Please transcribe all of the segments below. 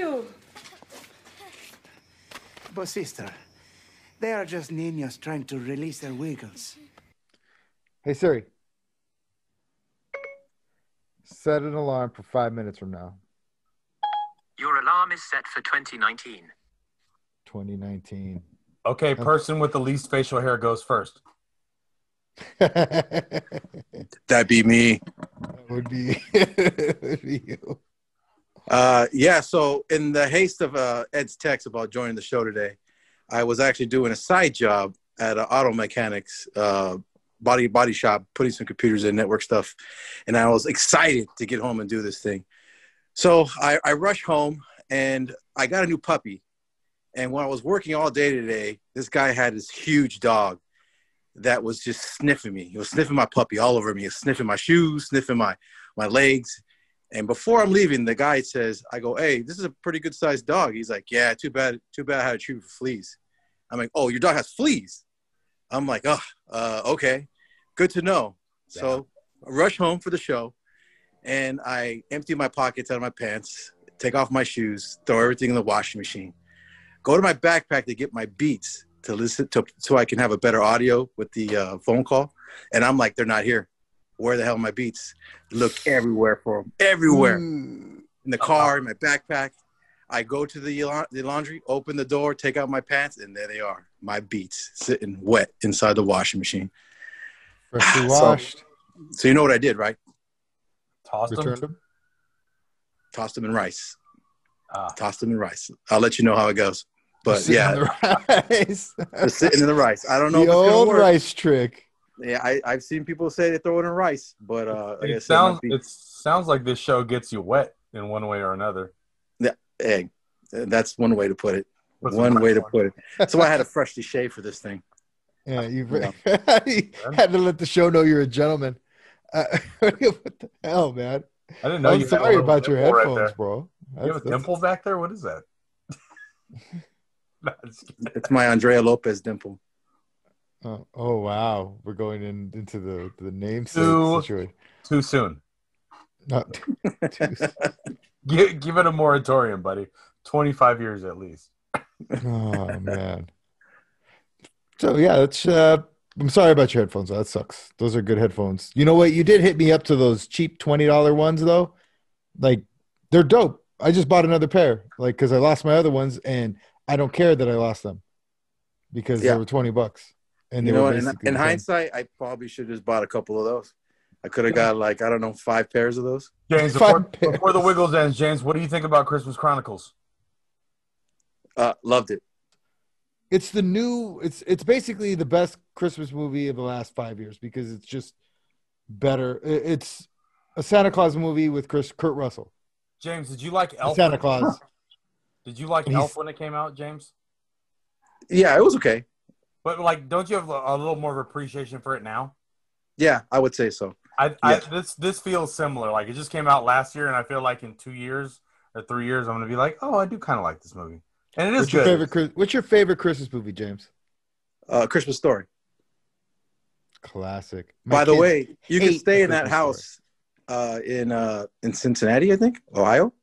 you. But sister, they are just niños trying to release their wiggles. Hey Siri. Set an alarm for five minutes from now. Your alarm is set for 2019. 2019. Okay, person with the least facial hair goes first. that That'd be me. would be, would be you. Uh, yeah. So in the haste of uh, Ed's text about joining the show today, I was actually doing a side job at an auto mechanics uh, body body shop, putting some computers in network stuff, and I was excited to get home and do this thing. So I, I rushed home and I got a new puppy. And when I was working all day today, this guy had this huge dog that was just sniffing me. He was sniffing my puppy all over me. He was sniffing my shoes, sniffing my my legs. And before I'm leaving, the guy says, I go, hey, this is a pretty good sized dog. He's like, yeah, too bad, too bad I had to treat for fleas. I'm like, oh, your dog has fleas. I'm like, oh, uh, okay, good to know. So I rush home for the show and I empty my pockets out of my pants, take off my shoes, throw everything in the washing machine, go to my backpack to get my beats to listen to so I can have a better audio with the uh, phone call. And I'm like, they're not here. Where the hell are my beats? Look everywhere for them, everywhere hmm. in the car, uh-huh. in my backpack. I go to the, the laundry, open the door, take out my pants, and there they are, my beats sitting wet inside the washing machine. Freshly ah, So- washed. So you know what I did, right? Toss them. Returned them. Tossed them in rice. Ah. Tossed them in rice. I'll let you know how it goes. But Sitting yeah, on the rice. just sitting in the rice. I don't know the if it's old work. rice trick. Yeah, I, I've seen people say they throw it in rice, but uh, like It sounds feet- it sounds like this show gets you wet in one way or another. egg. That's one way to put it. Put some One way to put it. So I had to freshly shave for this thing. Yeah, you Yeah. you had to let the show know you're a gentleman. Uh, what the hell, man? I didn't know I'm you had a sorry about your dimple right headphones, there. bro. You have a dimple back there? What is that? No. It's my Andrea Lopez dimple. Oh, oh, wow, we're going in, into the the name Two. situation. Too soon. Not too, Give, give it a moratorium, buddy. 25 years at least. oh man. So yeah, that's. Uh, I'm sorry about your headphones. That sucks. Those are good headphones. You know what? You did hit me up to those cheap twenty dollar ones though. Like they're dope. I just bought another pair. Like because I lost my other ones, and I don't care that I lost them because Yeah. they were twenty bucks. And You know, what? in, in hindsight, I probably should have just bought a couple of those. I could have got like I don't know five pairs of those. James, before, before the. Wiggles ends, James, what do you think about Christmas Chronicles? Uh, loved it. it's the new. It's it's basically the best Christmas movie of the last five years because it's just better. It's a Santa Claus movie with Chris Kurt Russell. James, did you like Elf? Santa Claus. Did you like He's- Elf when it came out, James? Yeah, it was okay. But like, don't you have a, a little more of appreciation for it now? Yeah, I would say so. I, I this this feels similar. Like it just came out last year, and I feel like in two years or three years, I'm gonna be like, oh, I do kind of like this movie, and it is What's your favorite? What's your favorite Christmas movie, James? Uh, Christmas Story. Classic. My By the way, you can stay in that Christmas house uh, in uh, in Cincinnati, I think, Ohio.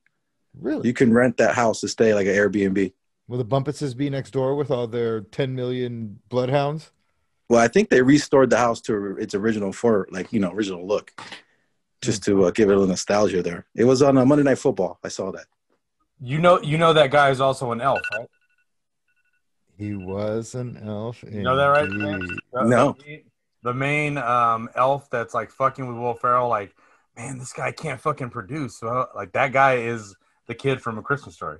really You can rent that house to stay like an Airbnb. Will the Bumpuses be next door with all their 10 million bloodhounds? Well, I think they restored the house to its original for like you know original look, just to uh, give it a little nostalgia there. It was on uh, Monday Night Football. I saw that. You know, you know that guy is also an elf, right? He was an elf. You know that, right? The- No. The, the main um, elf that's like fucking with Will Ferrell, like, man, this guy can't fucking produce. Well, like that guy is the kid from A Christmas Story.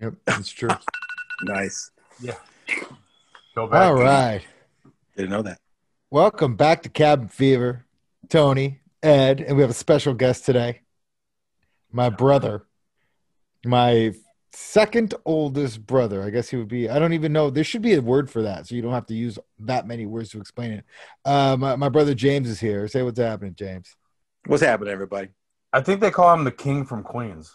Yep, that's true. Nice. Go back. all right. Didn't know that. Welcome back to Cabin Fever, Tony, Ed, and we have a special guest today. My brother, my second oldest brother. I guess he would be. I don't even know. There should be a word for that, so you don't have to use that many words to explain it. Uh, my, my brother James is here. Say what's happening, James. What's happening, everybody? I think they call him the king from Queens.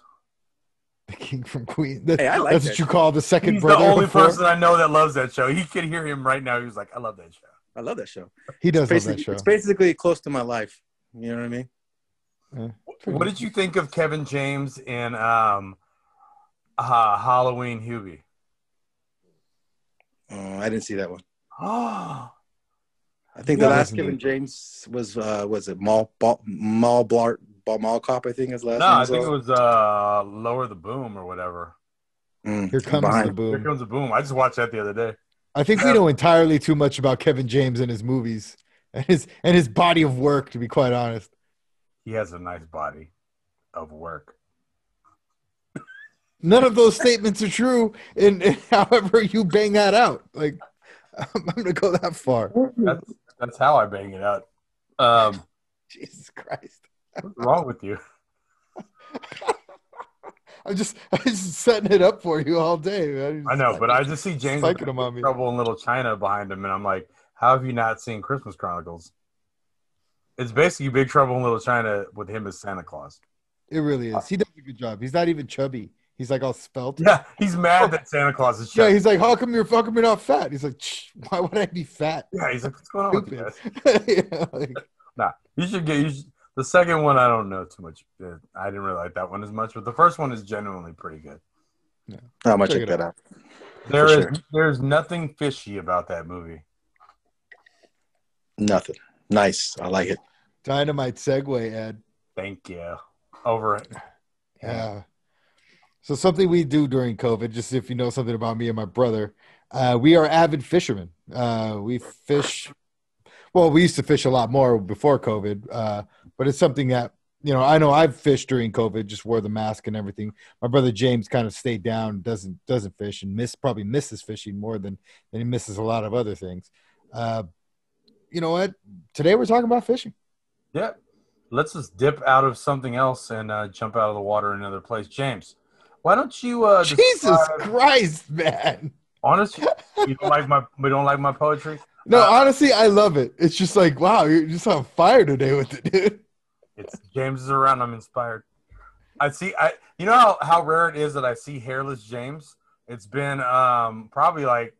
The king from Queen. That- Hey, I like that's that what you show. call the second He's the only before- person I know that loves that show. He could hear him right now. He was like, I love that show. I love that show. He does love that show. It's basically close to my life. You know what I mean? What did you think of Kevin James in um Uh, Halloween Hubie. Oh, I didn't see that one. Oh, I think the last Kevin James was uh was it Mall Ball, Mall Blart Ball Mall Cop I think his last no, name I think it was uh, Lower the Boom or whatever. Mm, Here comes behind. the boom. Here comes the boom. I just watched that the other day. I think we know entirely too much about Kevin James and his movies and his and his body of work. To be quite honest, He has a nice body of work. none of those statements are true. And, and however you bang that out, like I'm, I'm gonna go that far. That's that's how I bang it out. Um, Jesus Christ. What's wrong with you? I'm just, I'm just setting it up for you all day. Man. I know, but I just see James Psyching him on me. Trouble in Little China behind him, and I'm like, how have you not seen Christmas Chronicles? It's basically Big Trouble in Little China with him as Santa Claus. It really is. Uh, he does a good job. He's not even chubby. He's like all spelt. Yeah, he's mad that Santa Claus is Yeah, he's like, how come you're how come you're not fat? He's like, why would I be fat? Yeah, he's like, what's going on with you? Yeah, like, Nah, you should get. You should, the second one, I don't know too much. Uh, I didn't really like that one as much, but the first one is genuinely pretty good. Yeah. I might Check check it that out. There For sure. there's nothing fishy about that movie. Nothing. Nice. I like it. dynamite segue, Ed. Thank you. Over it. Yeah. So something we do during COVID, just if you know something about me and my brother, uh, we are avid fishermen. Uh, we fish. Well, we used to fish a lot more before COVID, uh, but it's something that you know. I know I've fished during COVID, just wore the mask and everything. My brother James kind of stayed down, doesn't doesn't fish, and miss probably misses fishing more than than he misses a lot of other things. Uh, you know what? Today we're talking about fishing. Yeah. Let's just dip out of something else and uh, jump out of the water in another place. James, why don't you? Uh, Jesus Christ, man! Honestly, you don't like my we don't like my poetry. No, Uh, honestly, I love it. It's just like, wow, you're just on fire today with it, dude. It's James is around. I'm inspired. I see. I you know how, how rare it is that I see hairless James. It's been um probably like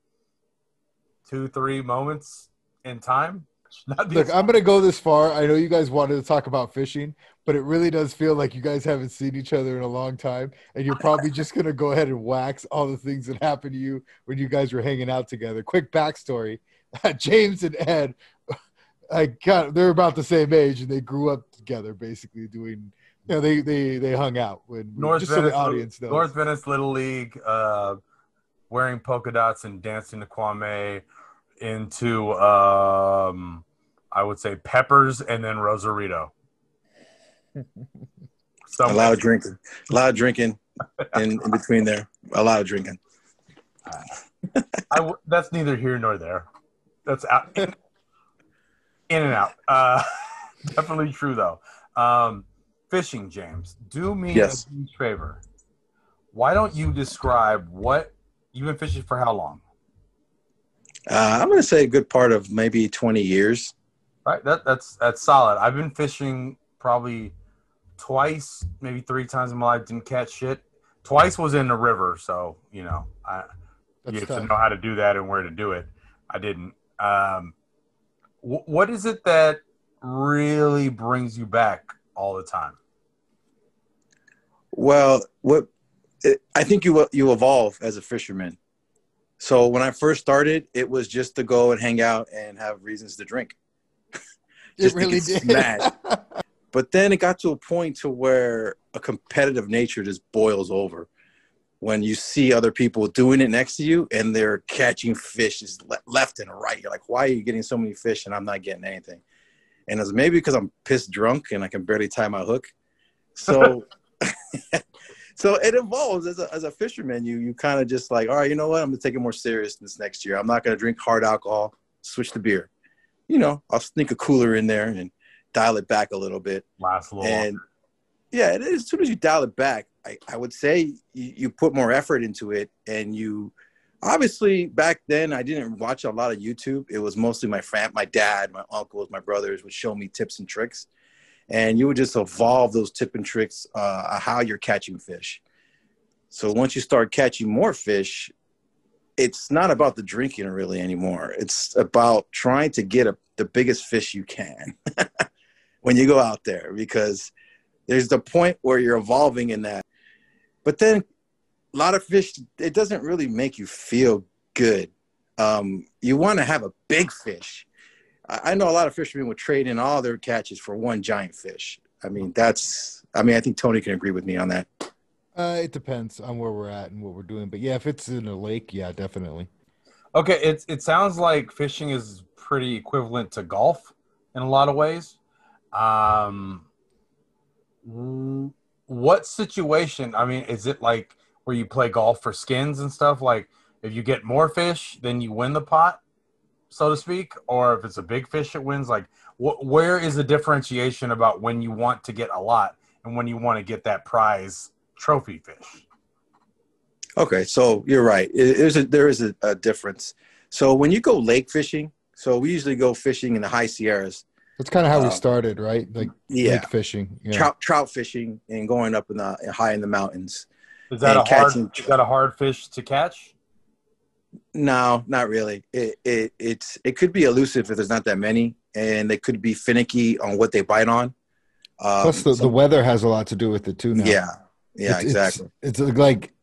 two three moments in time. Look, I'm gonna go this far. I know you guys wanted to talk about fishing, but it really does feel like you guys haven't seen each other in a long time, and you're probably just gonna go ahead and wax all the things that happened to you when you guys were hanging out together. Quick backstory: James and Ed, I got they're about the same age, and they grew up together, basically doing. You know, they they they hung out when North just so Venice, the audience knows. North Venice Little League, uh, wearing polka dots and dancing to Kwame into um, I would say Peppers and then Rosarito. A lot of drinking. A lot of drinking in, in between there. A lot of drinking. I w- that's neither here nor there. That's out in, in and out. Uh, definitely true though. Um, fishing, James. Do me Yes. a huge favor. Why don't you describe what you've been fishing for? How long? Uh, I'm going to say a good part of maybe 20 years. Right. That that's that's solid. I've been fishing probably twice, maybe three times in my life. Didn't catch shit. Twice was in the river, so you know I That's you have tough. to know how to do that and where to do it. I didn't. Um, wh- what is it that really brings you back all the time? Well, what it, I think you you evolve as a fisherman. So when I first started, it was just to go and hang out and have reasons to drink. It Just to really get did. But then it got to a point to where a competitive nature just boils over. When you see other people doing it next to you and they're catching fish just left and right, you're like, "Why are you getting so many fish and I'm not getting anything?" And it's maybe because I'm pissed drunk and I can barely tie my hook. So, so it evolves as a as a fisherman. You you kind of just like, all right, you know what? I'm gonna take it more serious this next year. I'm not gonna drink hard alcohol. Switch to beer. You know, I'll sneak a cooler in there and dial it back a little bit. Last a little. And yeah, it is, as soon as you dial it back, I, I would say you, you put more effort into it. And you obviously back then I didn't watch a lot of YouTube. It was mostly my fam, my dad, my uncles, my brothers would show me tips and tricks. And you would just evolve those tip and tricks uh, how you're catching fish. So once you start catching more fish, it's not about the drinking really anymore. It's about trying to get a, the biggest fish you can when you go out there because there's the point where you're evolving in that. But then a lot of fish, it doesn't really make you feel good. Um, you want to have a big fish. I, I know a lot of fishermen would trade in all their catches for one giant fish. I mean, that's. I mean, I think Tony can agree with me on that. Uh, it depends on where we're at and what we're doing. But yeah, if it's in a lake, yeah, definitely. Okay, it it sounds like fishing is pretty equivalent to golf in a lot of ways. Um, what situation? I mean, is it like where you play golf for skins and stuff? Like, if you get more fish, then you win the pot, so to speak, or if it's a big fish, it wins. Like, wh- where is the differentiation about when you want to get a lot and when you want to get that prize trophy fish? Okay, so you're right. It- There's a there is a, a difference. So when you go lake fishing, so we usually go fishing in the high Sierras. That's kind of how we Uh, started, right? Like Yeah, lake fishing. Yeah. trout trout fishing and going up in the high in the mountains. Is that And a hard? Is that a hard fish to catch? No, not really. It it it's it could be elusive if there's not that many, and they could be finicky on what they bite on. Um, Plus, the, the weather has a lot to do with it too. Now. yeah, yeah, It's- exactly. It's, it's like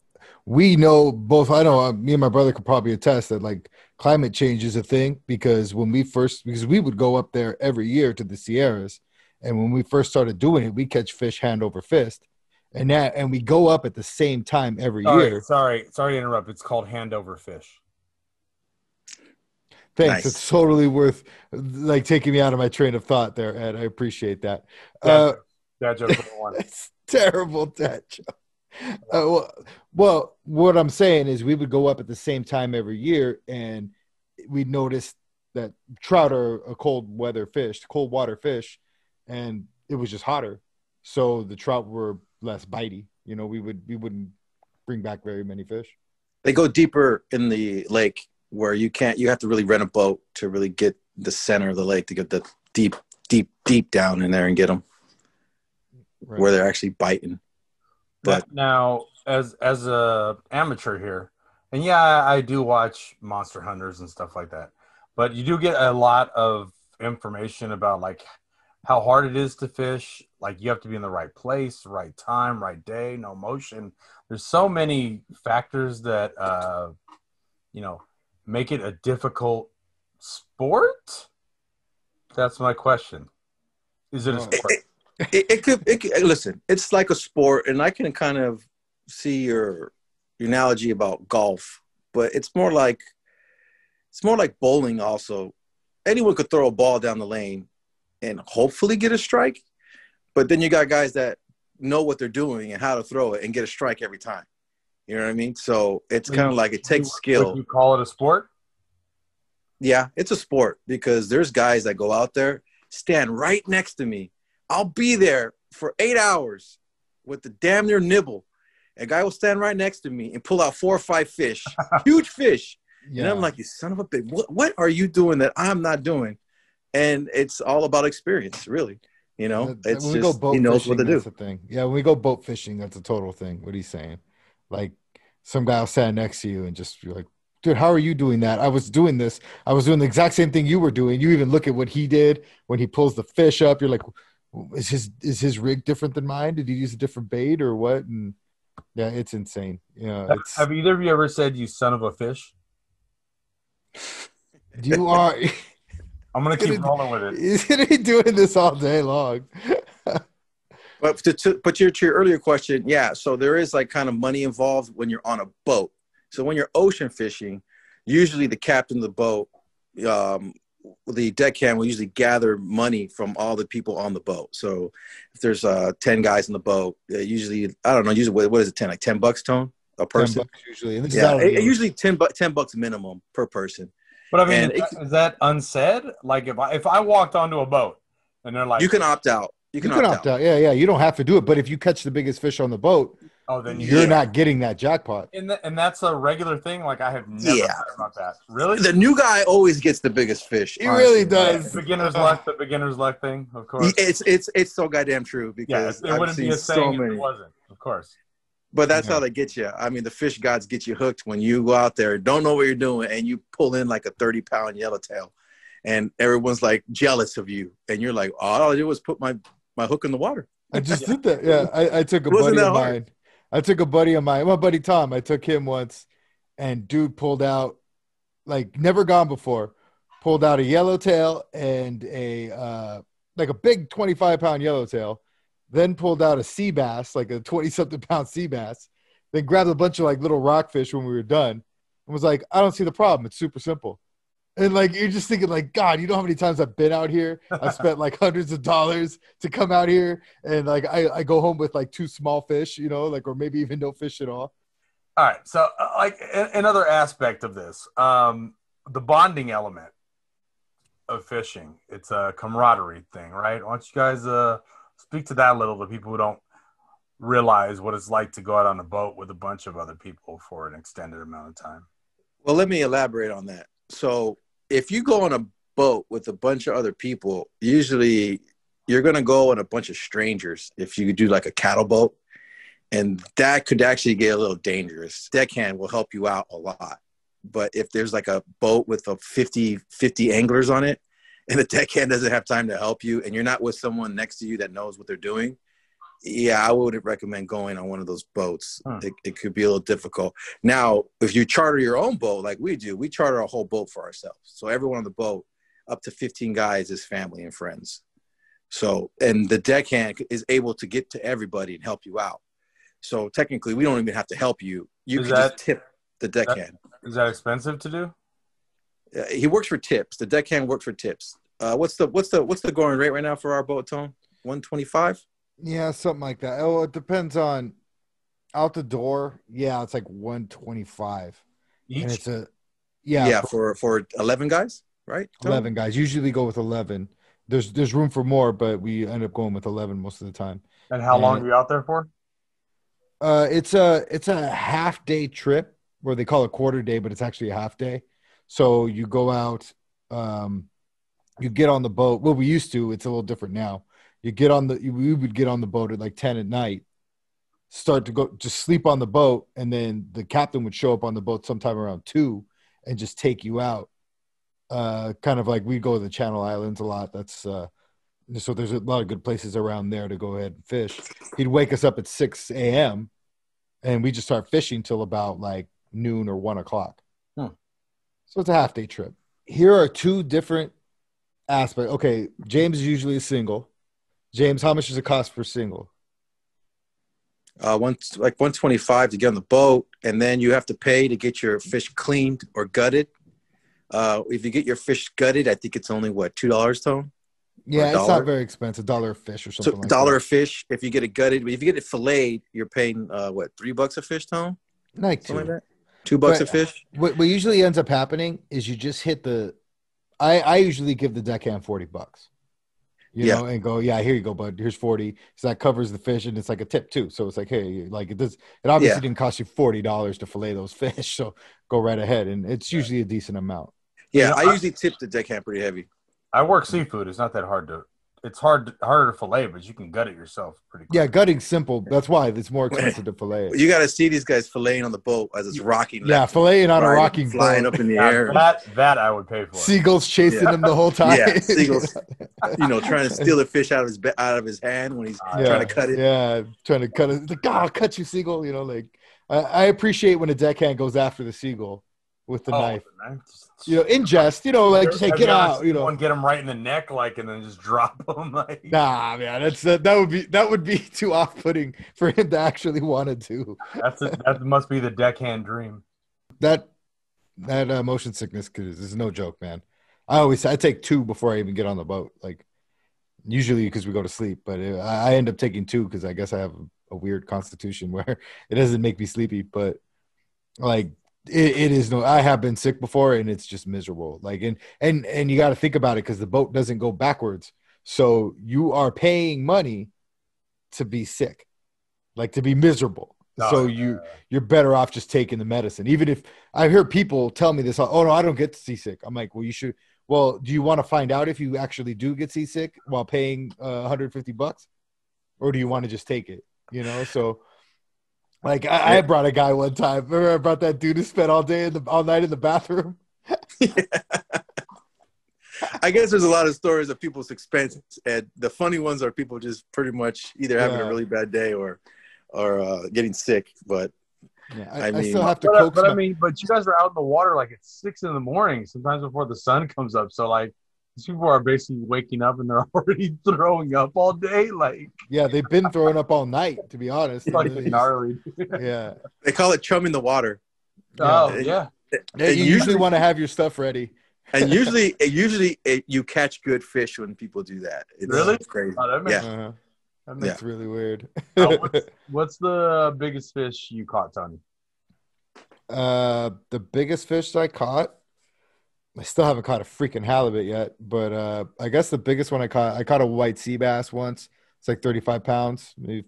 we know both. I know uh, me and my brother could probably attest that like climate change is a thing because when we first because we would go up there every year to the Sierras, and when we first started doing it, we catch fish hand over fist, and that and we go up at the same time every Sorry, year. sorry, sorry to interrupt. It's called handover fish. Thanks. Nice. It's totally worth like taking me out of my train of thought there, Ed. I appreciate that. Yeah. Uh, Dad joke number one. It's terrible, Dad joke. Uh, well, well, what I'm saying is we would go up at the same time every year, and we noticed that trout are a cold weather fish, cold water fish, and it was just hotter, so the trout were less bitey. You know, we would we wouldn't bring back very many fish. They go deeper in the lake where you can't. You have to really rent a boat to really get the center of the lake to get the deep, deep, deep down in there and get them Right. where they're actually biting. But now, as as a amateur here, and yeah, I, I do watch Monster Hunters and stuff like that, but you do get a lot of information about like how hard it is to fish. Like you have to be in the right place, right time, right day, no motion. There's so many factors that uh, you know make it a difficult sport. That's my question. Is it a Oh. sport? it, it could it could, listen it's like a sport and i can kind of see your your analogy about golf but it's more like it's more like bowling also anyone could throw a ball down the lane and hopefully get a strike but then you got guys that know what they're doing and how to throw it and get a strike every time you know what i mean so it's kind of like it takes skill you call it a sport? yeah, it's a sport because there's guys that go out there, stand right next to me. I'll be there for eight hours with the damn near nibble. A guy will stand right next to me and pull out four or five fish, huge fish. Yeah. And I'm like, you son of a bitch, what, what are you doing that I'm not doing? And it's all about experience, really. You know, it's when we just, go boat he knows fishing, what to do. That's the thing. Yeah, when we go boat fishing, that's a total thing. What he's saying, like some guy will stand next to you and just be like, "Dude, how are you doing that? I was doing this. I was doing the exact same thing you were doing. You even look at what he did when he pulls the fish up. You're like, is his is his rig different than mine? Did he use a different bait or what? And yeah, it's insane. Yeah, it's Have either of you ever said "you son of a fish"? you are. I'm gonna keep Gonna- rolling with it. He's gonna be doing this all day long. But to, to but your to your earlier question, yeah. So there is like kind of money involved when you're on a boat. So when you're ocean fishing, usually the captain of the boat, um, the deckhand will usually gather money from all the people on the boat. So if there's uh ten guys in the boat, usually I don't know, usually what, what is it ten like ten bucks tone a 10 person? bucks usually. And this Yeah, out of it- the it usually ten bu- ten bucks minimum per person. But I mean, is, that, is that unsaid? Like if I if I walked onto a boat and they're like, You can opt out. You You can, can, opt, opt out. out. Yeah, yeah. You don't have to do it, but if you catch the biggest fish on the boat, oh, then you you're Yeah. not getting that jackpot. and, th- and that's a regular thing. Like I have never Yeah. heard about that. Really? The new guy always gets the biggest fish. He honestly. really does. beginner's uh-huh. luck, the beginner's luck thing, of course. It's it's it's so goddamn true Yeah, because it I've wouldn't be seen a so saying if it wasn't. Of course. But that's Yeah. how they get you. I mean, the fish gods get you hooked when you go out there, don't know what you're doing, and you pull in like a 30 pound yellowtail, and everyone's like jealous of you, and you're like, all I did was put my my hook in the water. I just did that. Yeah, I, I took a buddy of mine. I took a buddy of mine, my buddy Tom. I took him once, and dude pulled out like never gone before. Pulled out a yellowtail and a uh, like a big twenty five pound yellowtail. Then pulled out a sea bass, like a twenty something pound sea bass. Then grabbed a bunch of like little rockfish when we were done, and was like, "I don't see the problem. It's super simple." And like you're just thinking, like, God, you know how many times I've been out here? I spent like hundreds of dollars to come out here, and like I, I go home with like two small fish, you know, like or maybe even no fish at all. All right. So, uh, like another aspect of this, um, the bonding element of fishing. It's a camaraderie thing, right? Why don't you guys uh, speak to that a little to people who don't realize what it's like to go out on a boat with a bunch of other people for an extended amount of time? Well, let me elaborate on that. So, if you go on a boat with a bunch of other people, usually you're going to go on a bunch of strangers if you do like a cattle boat. And that could actually get a little dangerous. Deckhand will help you out a lot. But if there's like a boat with a 50, 50 anglers on it and the deckhand doesn't have time to help you and you're not with someone next to you that knows what they're doing, yeah, I wouldn't recommend going on one of those boats. Hmm. It, it could be a little difficult. Now, if you charter your own boat like we do, we charter a whole boat for ourselves. So everyone on the boat, up to 15 guys, is family and friends. So, and the deckhand is able to get to everybody and help you out. So technically, we don't even have to help you. You Is can that- just tip the deckhand. Is that expensive to do? Uh, he works for tips. The deckhand works for tips. Uh, what's the what's the what's the going rate right now for our boat, Tone? 125. Yeah, something like that. Oh, it depends on out the door. Yeah, it's like one twenty five, and Each? it's a yeah, Yeah, for for 11 guys, right? Tone? eleven guys. Usually go with eleven. There's there's room for more, but we end up going with eleven most of the time. And how long are you out there for? Uh, it's a it's a half day trip where they call it quarter day, but it's actually a half day. So you go out, um, you get on the boat. Well, we used to. It's a little different now. You get on the. We would get on the boat at like ten at night, start to go just sleep on the boat, and then the captain would show up on the boat sometime around two, and just take you out. Uh, kind of like we go to the Channel Islands a lot. That's uh, so there's a lot of good places around there to go ahead and fish. He'd wake us up at six a.m. and we just start fishing till about like noon or one o'clock. So it's a half day trip. Here are two different aspects. Okay, James is usually a single. James, how much does it cost for single? uh, one like 125 to get on the boat, and then you have to pay to get your fish cleaned or gutted. Uh, if you get your fish gutted, I think it's only what two dollars, Tone. Yeah, it's not very expensive. Dollar a fish or So something like dollar that. a fish if you get it gutted. But if you get it filleted, you're paying uh, what three bucks a fish, Tone? Like two. like that. Two bucks But- a fish. What, what usually ends up happening is you just hit the. I I usually give the deckhand forty bucks. You Yeah. know, and go, yeah, here you go, bud. Here's forty. So that covers the fish, and it's like a tip too. So it's like, hey, like it does. It obviously Yeah. didn't cost you forty dollars to fillet those fish. So go right ahead, and it's usually a decent amount. Yeah, Yeah, I I- usually tip the deckhand pretty heavy. I work seafood. It's not that hard to. It's hard harder to fillet, but you can gut it yourself pretty. Quick. Yeah, gutting's simple. That's why it's more expensive to fillet it. You got to see these guys filleting on the boat as it's rocking. Yeah, filleting on a right, rocking flying boat. up in the Yeah, air. that that I would pay for. Seagulls chasing Yeah. him the whole time. Yeah, seagulls. you know, trying to steal the fish out of his out of his hand when he's yeah, trying to cut it. Yeah, trying to cut it. It's like, God, I'll cut you, seagull. You know, like I, I appreciate when a deckhand goes after the seagull with the Oh, knife. the knife. You know, in jest. You know, like Have get out. You know, one get him right in the neck, like, and then just drop him. Like, nah, man, that's uh, that would be that would be too off-putting for him to actually want to do that's a, that must be the deckhand dream. that. That uh, motion sickness is, is no joke, man. I always I take two before I even get on the boat. Like usually because we go to sleep, but uh, I I end up taking two because I guess I have a weird constitution where it doesn't make me sleepy. But like it, it is no, I have been sick before and it's just miserable. Like and and and you got to think about it because the boat doesn't go backwards, so you are paying money to be sick, like to be miserable. Oh, so you you're better off just taking the medicine. Even if I hear people tell me this, oh no, I don't get seasick. I'm like, well, you should. Well, do you want to find out if you actually do get seasick while paying uh, 150 bucks, or do you want to just take it? You know, so like I, I brought a guy one time. Remember, I brought that dude who spent all day in the all night in the bathroom. I guess there's a lot of stories of people's expenses, and the funny ones are people just pretty much either having Yeah. a really bad day or or uh, getting sick. But Yeah, I I, I, mean- still have to But, uh, coax but I mean, but you guys are out in the water like at six in the morning, sometimes before the sun comes up. So like these people are basically waking up and they're already throwing up all day, like yeah, they've been throwing up all night. To be honest, like gnarly. yeah. they call it chumming the water. Oh Yeah. yeah, Yeah, And you usually usually- want to have your stuff ready. And usually, usually it, you catch good fish when people do that. It's, Really? crazy. Oh, that makes, Yeah. Uh-huh. that makes That's really weird. Uh, what's, what's the biggest fish you caught, Tony? uh, the biggest fish I caught. I still haven't caught a freaking halibut yet, but uh, I guess the biggest one I caught, I caught a white sea bass once. It's like 35 pounds, maybe,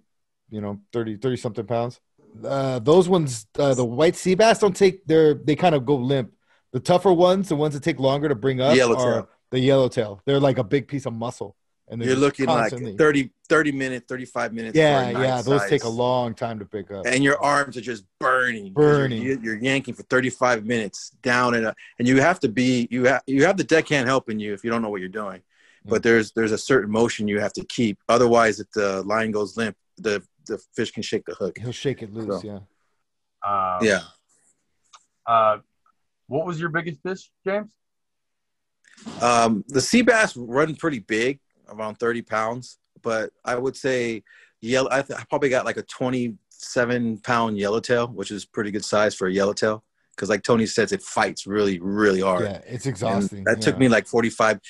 you know, 30, 30 something pounds. Uh, those ones, uh, the white sea bass don't take their, they kind of go limp. The tougher ones, the ones that take longer to bring up, Yellowtail. are the yellowtail. They're like a big piece of muscle, and they're You're looking constantly- like 30, 30 minutes, 35 minutes. for Yeah, nice yeah, those take a long time to pick up. And your arms are just burning Burning. You're, you're yanking for 35 minutes down and up. And you have to be, you have, you have the deckhand helping you if you don't know what you're doing. But there's, there's a certain motion you have to keep. Otherwise, if the line goes limp, the, the fish can shake the hook. He'll shake it loose. So- Yeah. Um, Yeah. Uh, what was your biggest fish, James? Um, the sea bass run pretty big, around 30 pounds, but I would say yellow. I, th- I probably got like a 27 pound yellowtail, which is pretty good size for a yellowtail. Because, like Tony says, it fights really, really hard. Yeah, it's And exhausting. that took me like 45.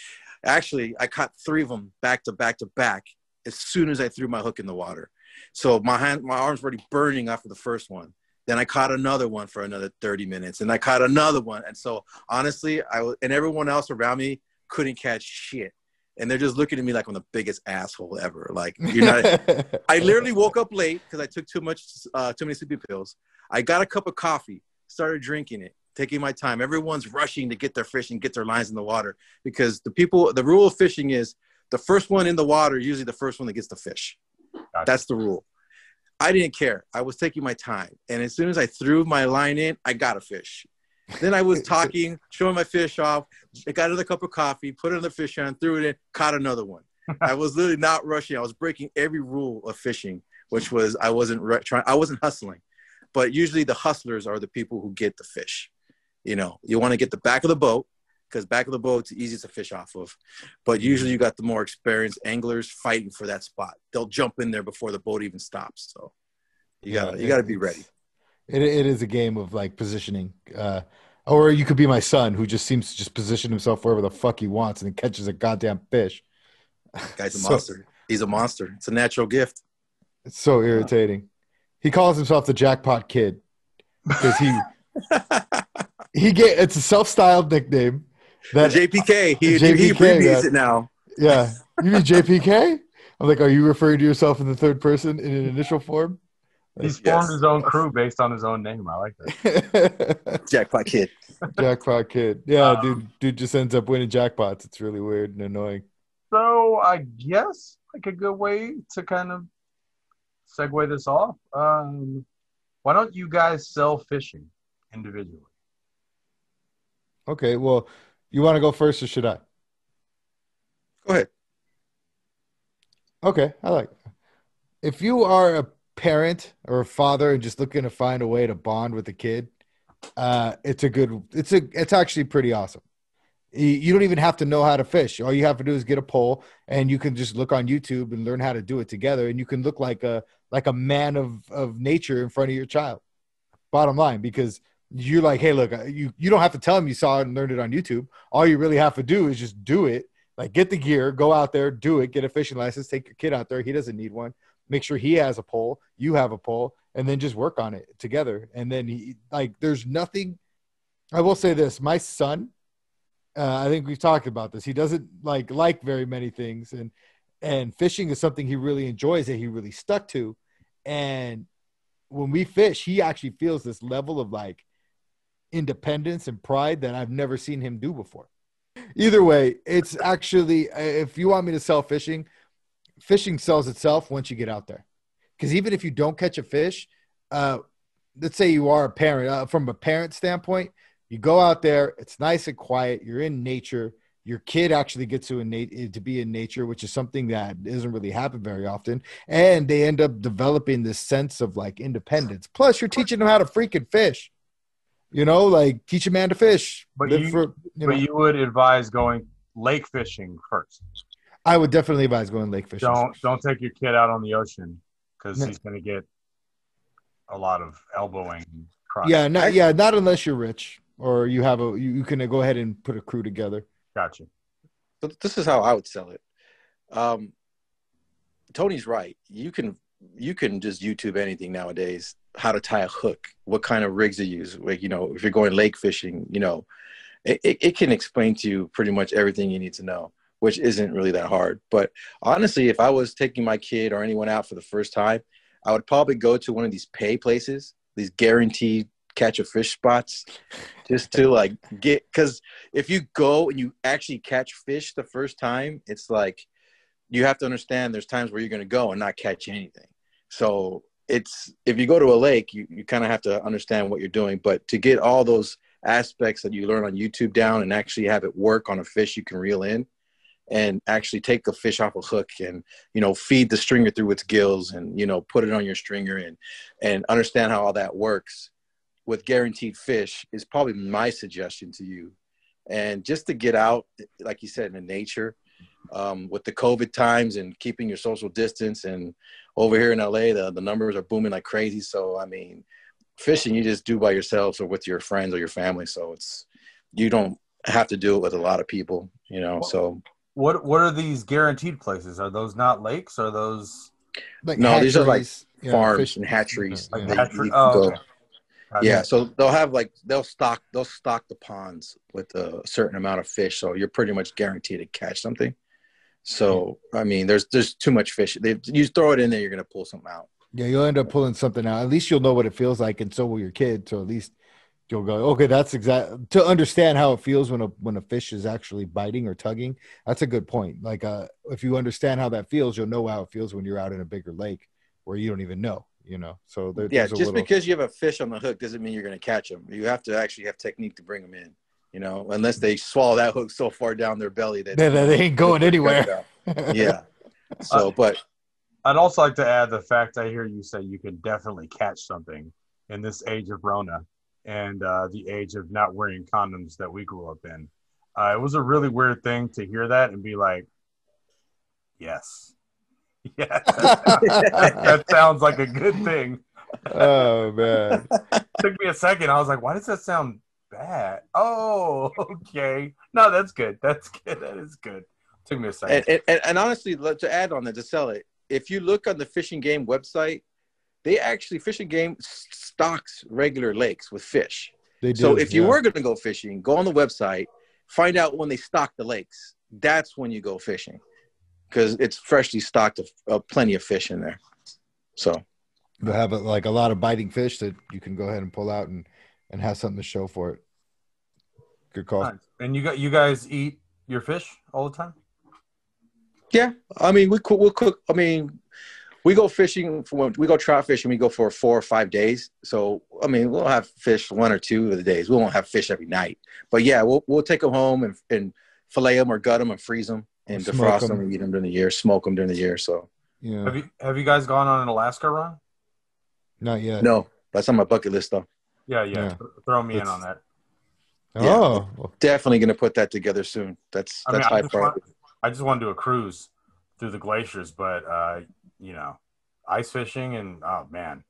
Actually, I caught three of them back to back to back as soon as I threw my hook in the water. So my hand, my arms were already burning after the first one. Then I caught another one for another 30 minutes, and I caught another one. And so honestly, I was, and everyone else around me couldn't catch shit, and they're just looking at me like I'm the biggest asshole ever. Like you're not. I literally woke up late because I took too much, uh, too many sleeping pills. I got a cup of coffee, started drinking it, taking my time. Everyone's rushing to get their fish and get their lines in the water because the people, the rule of fishing is the first one in the water, usually the first one that gets the fish. Gotcha. That's the rule. I didn't care. I was taking my time. And as soon as I threw my line in, I got a fish. Then I was talking, showing my fish off. I got another cup of coffee, put another fish on, threw it in, caught another one. I was literally not rushing. I was breaking every rule of fishing, which was I wasn't ru- trying. I wasn't hustling. But usually the hustlers are the people who get the fish. You know, you want to get the back of the boat because back of the boat's the easiest to fish off of. But usually you got the more experienced anglers fighting for that spot. They'll jump in there before the boat even stops. So you gotta you gotta be ready. It it is a game of like positioning. Uh, or you could be my son who just seems to just position himself wherever the fuck he wants and catches a goddamn fish. Guy's a So- monster. He's a monster. It's a natural gift. It's so irritating. He calls himself the jackpot kid because he he get it's a self-styled nickname The that JPK. He, JPK, he abbreviates it now. yeah. You mean JPK? I'm like, are you referring to yourself in the third person in an initial form? He's Yes. formed his own crew based on his own name. I like that. Jackpot kid. jackpot kid. Yeah, Um, dude, dude just ends up winning jackpots. It's really weird and annoying. So I guess like a good way to kind of segue this off. Um, why don't you guys sell fishing individually? Okay, well, you want to go first or should I? Go ahead. Okay, I like. If you are a parent or a father and just looking to find a way to bond with the kid, uh, it's a good. It's a. It's actually pretty awesome. You- don't even have to know how to fish. All you have to do is get a pole, and you can just look on YouTube and learn how to do it together. And you can look like a like a man of of nature in front of your child. Bottom line, because you're like, hey, look, you you don't have to tell him you saw it and learned it on YouTube. All you really have to do is just do it like get the gear, go out there, do it, get a fishing license, take your kid out there. He doesn't need one. Make sure he has a pole, you have a pole, and then just work on it together. And then he like there's nothing I will say this, my son, uh, I think we've talked about this. He doesn't like like very many things and and fishing is something he really enjoys that he really stuck to. And when we fish, he actually feels this level of like independence and pride that I've never seen him do before. Either way, it's actually if you want me to sell fishing, fishing sells itself once you get out there. Because even if you don't catch a fish, uh, let's say you are a parent, uh, from a parent standpoint, you go out there, it's nice and quiet, you're in nature, your kid actually gets to innate to be in nature, which is something that doesn't really happen very often, and they end up developing this sense of like independence. Plus, you're teaching them how to freaking fish. You know, like teach a man to fish. But you- for, you but you would advise going lake fishing first. I would definitely advise going lake fishing. Don't don't take your kid out on the ocean because No. he's going to get a lot of elbowing. and crying. Yeah, not yeah, not unless you're rich or you have a you, you can go ahead and put a crew together. gotcha. But this is how I would sell it. Um, Tony's right. You can you can just YouTube anything nowadays. How to tie a hook, what kind of rigs to use. Like you know, if you're going lake fishing, you know, it, it, it can explain to you pretty much everything you need to know, which isn't really that hard. But honestly, if I was taking my kid or anyone out for the first time, I would probably go to one of these pay places, these guaranteed catch a fish spots, just to like get because if you go and you actually catch fish the first time, it's like you have to understand there's times where you're going to go and not catch anything. So it's if you go to a lake, you, you kind of have to understand what you're doing. But to get all those aspects that you learn on YouTube down and actually have it work on a fish you can reel in and actually take the fish off a hook and you know feed the stringer through its gills and you know put it on your stringer and and understand how all that works with guaranteed fish is probably my suggestion to you. And just to get out like you said in the nature um, with the covid times and keeping your social distance and over here in la the, the numbers are booming like crazy. So i mean fishing you just do by yourselves or with your friends or your family. So it's you don't have to do it with a lot of people you know so What what are these guaranteed places? Are those not lakes? Are those Like No, these are like hatcheries, farms fish- and hatcheries Yeah, like that hatchery- oh, okay. Yeah so they'll have like they'll stock they'll stock the ponds with a certain amount of fish so you're pretty much guaranteed to catch something so hmm. i mean there's there's too much fish they, you throw it in there you're gonna pull something out Yeah, you'll end up pulling something out. At least you'll know what it feels like, and so will your kid. So at least you'll go, okay, that's exact to understand how it feels when a when a fish is actually biting or tugging. That's a good point. Like, uh, if you understand how that feels, you'll know how it feels when you're out in a bigger lake where you don't even know. You know, so there, yeah just little- because you have a fish on the hook doesn't mean you're gonna catch them you have to actually have technique to bring them in you know unless they swallow that hook so far down their belly that they, they, they ain't going anywhere. yeah so but I'd also like to add the fact I hear you say you can definitely catch something in this age of Rona and uh, the age of not wearing condoms that we grew up in. Uh, it was a really weird thing to hear that and be like, yes. Yeah, that, that sounds like a good thing. oh man, Took me a second. I was like, why does that sound bad? Oh, okay. No, that's good. That's good. That is good. Took me a second. and, and, and honestly to add on that to sell it if you look on the fishing game website they actually fishing game s- stocks regular lakes with fish they do. so if you yeah. were going to go fishing go on the website find out when they stock the lakes that's when you go fishing because it's freshly stocked of, of plenty of fish in there so They'll have like a lot of biting fish that you can go ahead and pull out and and have something to show for it. Good call. Nice. And you got you guys eat your fish all the time? yeah i mean we cook we'll cook i mean we go fishing for when we go trout fishing we go for four or five days so i mean we'll have fish one or two of the days we won't have fish every night but yeah we'll, we'll take them home and, and fillet them or gut them and freeze them and Smoke defrost 'em. them and eat them during the year smoke them during the year so Yeah, Have you have you guys gone on an Alaska run? not yet. no that's on my bucket list though Yeah, yeah. Yeah. Throw me in on that. Yeah. Oh, definitely going to put that together soon that's I mean, that's I high just, priority want, I just want to do a cruise through the glaciers, but uh, you know, ice fishing and oh man,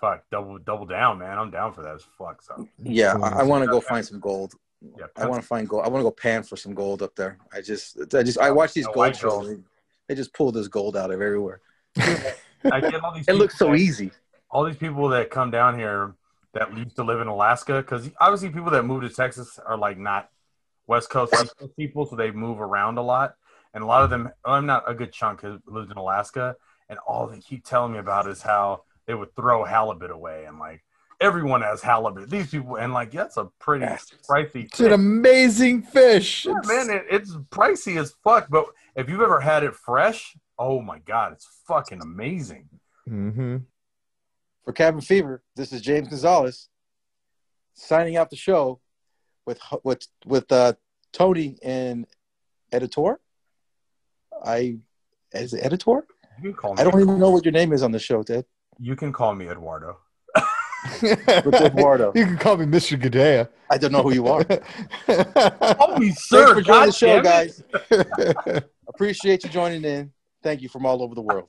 fuck, double double down, man. I'm down for that as fuck. So yeah i, I want to go find some gold yeah, i want to find gold i want to go pan for some gold up there i just i just i watch these gold shows and they just pull this gold out of everywhere I get all these. it looks so that- easy all these people that come down here that used to live in Alaska, because obviously people that move to Texas are like not West Coast people, so they move around a lot. And a lot of them, I'm not a good chunk, has lived in Alaska, and all they keep telling me about is how they would throw halibut away, and like everyone has halibut. These people, and like that's a pretty Bastards. pricey. it's an amazing fish. Yeah, It's- man, it, it's pricey as fuck. But if you've ever had it fresh, oh my god, it's fucking amazing. Mhm. For Cabin Fever, this is James Gonzalez signing out the show with with with uh, Tony and editor. I as editor? You can call me. I don't even know what your name is on the show, Ted. You can call me Eduardo. Eduardo. You can call me Mr. Gadea. I don't know who you are. Call me Thanks for joining God the show, guys. Appreciate you joining in. Thank you from all over the world.